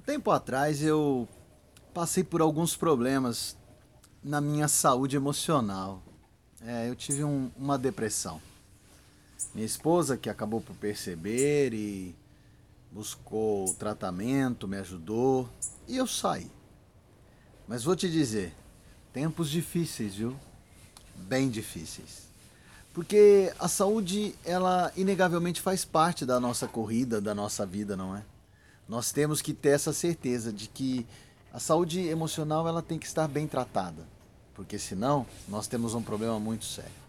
tempo atrás eu passei por alguns problemas na minha saúde emocional. É, eu tive um, uma depressão. Minha esposa, que acabou por perceber e buscou tratamento, me ajudou e eu saí. Mas vou te dizer, tempos difíceis, viu? Bem difíceis. Porque a saúde, ela inegavelmente faz parte da nossa corrida, da nossa vida, não é? Nós temos que ter essa certeza de que a saúde emocional ela tem que estar bem tratada, porque senão nós temos um problema muito sério.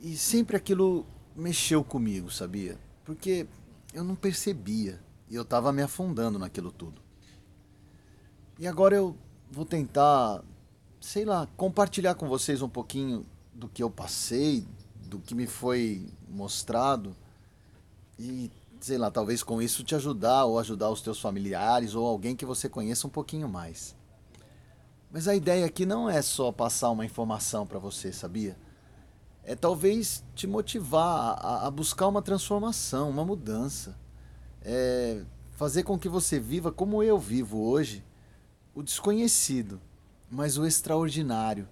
E sempre aquilo mexeu comigo, sabia? Porque eu não percebia e eu estava me afundando naquilo tudo. E agora eu vou tentar, sei lá, compartilhar com vocês um pouquinho do que eu passei, do que me foi mostrado e sei lá, talvez com isso te ajudar ou ajudar os teus familiares ou alguém que você conheça um pouquinho mais. Mas a ideia aqui não é só passar uma informação para você, sabia? É talvez te motivar a, a, buscar uma transformação, uma mudança. É fazer com que você viva como eu vivo hoje, o desconhecido, mas o extraordinário.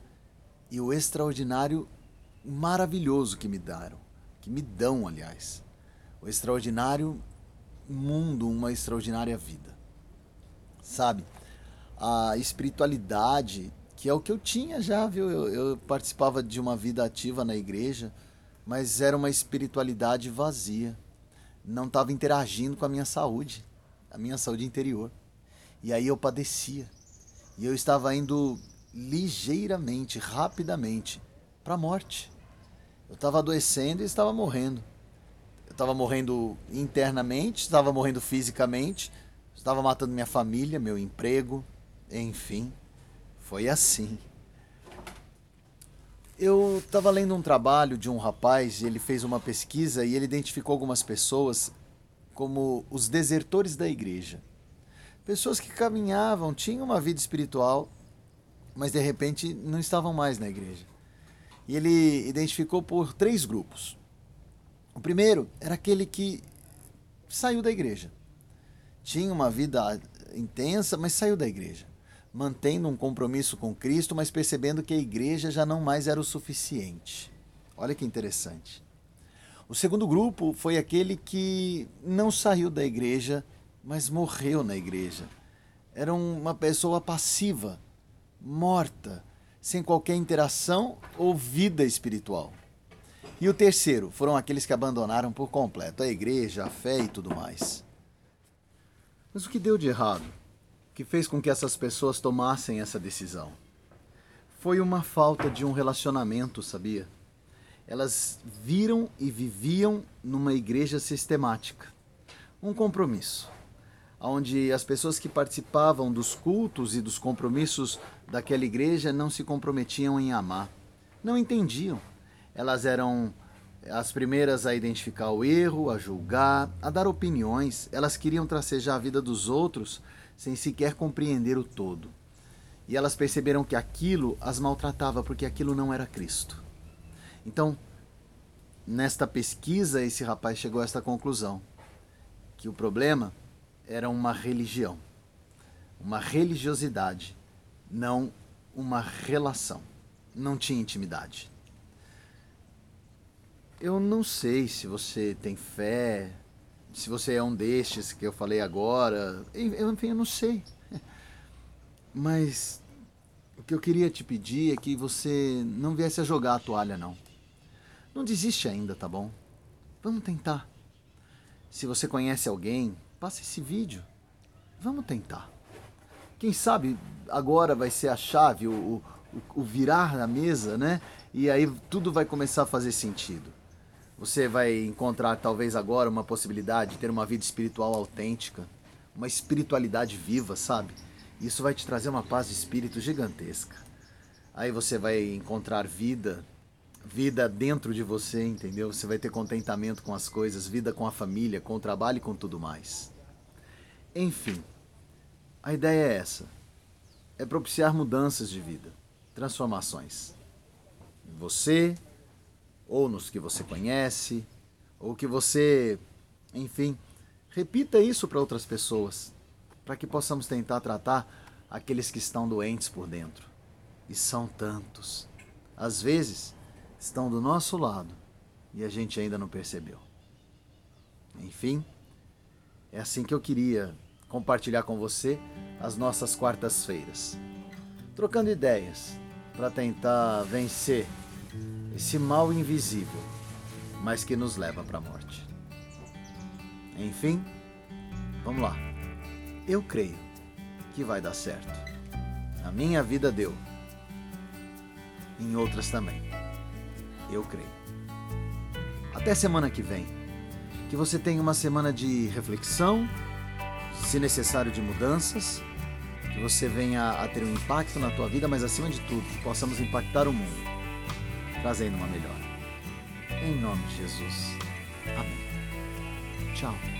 E o extraordinário maravilhoso que me deram, que me dão, aliás o extraordinário mundo, uma extraordinária vida. Sabe? A espiritualidade, que é o que eu tinha já, viu? Eu, eu participava de uma vida ativa na igreja, mas era uma espiritualidade vazia. Não estava interagindo com a minha saúde, a minha saúde interior. E aí eu padecia. E eu estava indo ligeiramente, rapidamente, para a morte. Eu estava adoecendo e estava morrendo estava morrendo internamente, estava morrendo fisicamente, estava matando minha família, meu emprego, enfim, foi assim. Eu estava lendo um trabalho de um rapaz, ele fez uma pesquisa e ele identificou algumas pessoas como os desertores da igreja. Pessoas que caminhavam, tinham uma vida espiritual, mas de repente não estavam mais na igreja. E ele identificou por três grupos. O primeiro era aquele que saiu da igreja. Tinha uma vida intensa, mas saiu da igreja. Mantendo um compromisso com Cristo, mas percebendo que a igreja já não mais era o suficiente. Olha que interessante. O segundo grupo foi aquele que não saiu da igreja, mas morreu na igreja. Era uma pessoa passiva, morta, sem qualquer interação ou vida espiritual. E o terceiro foram aqueles que abandonaram por completo a igreja, a fé e tudo mais. Mas o que deu de errado? que fez com que essas pessoas tomassem essa decisão? Foi uma falta de um relacionamento, sabia? Elas viram e viviam numa igreja sistemática. Um compromisso, onde as pessoas que participavam dos cultos e dos compromissos daquela igreja não se comprometiam em amar, não entendiam elas eram as primeiras a identificar o erro, a julgar, a dar opiniões. Elas queriam tracejar a vida dos outros sem sequer compreender o todo. E elas perceberam que aquilo as maltratava porque aquilo não era Cristo. Então, nesta pesquisa, esse rapaz chegou a esta conclusão: que o problema era uma religião, uma religiosidade, não uma relação. Não tinha intimidade. Eu não sei se você tem fé, se você é um destes que eu falei agora. Enfim, eu não sei. Mas o que eu queria te pedir é que você não viesse a jogar a toalha, não. Não desiste ainda, tá bom? Vamos tentar. Se você conhece alguém, passe esse vídeo. Vamos tentar. Quem sabe agora vai ser a chave, o, o, o virar na mesa, né? E aí tudo vai começar a fazer sentido. Você vai encontrar talvez agora uma possibilidade de ter uma vida espiritual autêntica, uma espiritualidade viva, sabe? Isso vai te trazer uma paz de espírito gigantesca. Aí você vai encontrar vida, vida dentro de você, entendeu? Você vai ter contentamento com as coisas, vida com a família, com o trabalho e com tudo mais. Enfim, a ideia é essa: é propiciar mudanças de vida, transformações. Você, ou nos que você conhece, ou que você, enfim, repita isso para outras pessoas. para que possamos tentar tratar aqueles que estão doentes por dentro. E são tantos. Às vezes, estão do nosso lado e a gente ainda não percebeu. Enfim, é assim que eu queria compartilhar com você as nossas quartas-feiras. Trocando ideias para tentar vencer esse mal invisível, mas que nos leva para a morte. Enfim, vamos lá. Eu creio que vai dar certo. Na minha vida deu. Em outras também. Eu creio. Até semana que vem. Que você tenha uma semana de reflexão, se necessário de mudanças, que você venha a ter um impacto na tua vida, mas acima de tudo, possamos impactar o mundo, trazendo uma melhora. Em nome de Jesus. Amém. Tchau.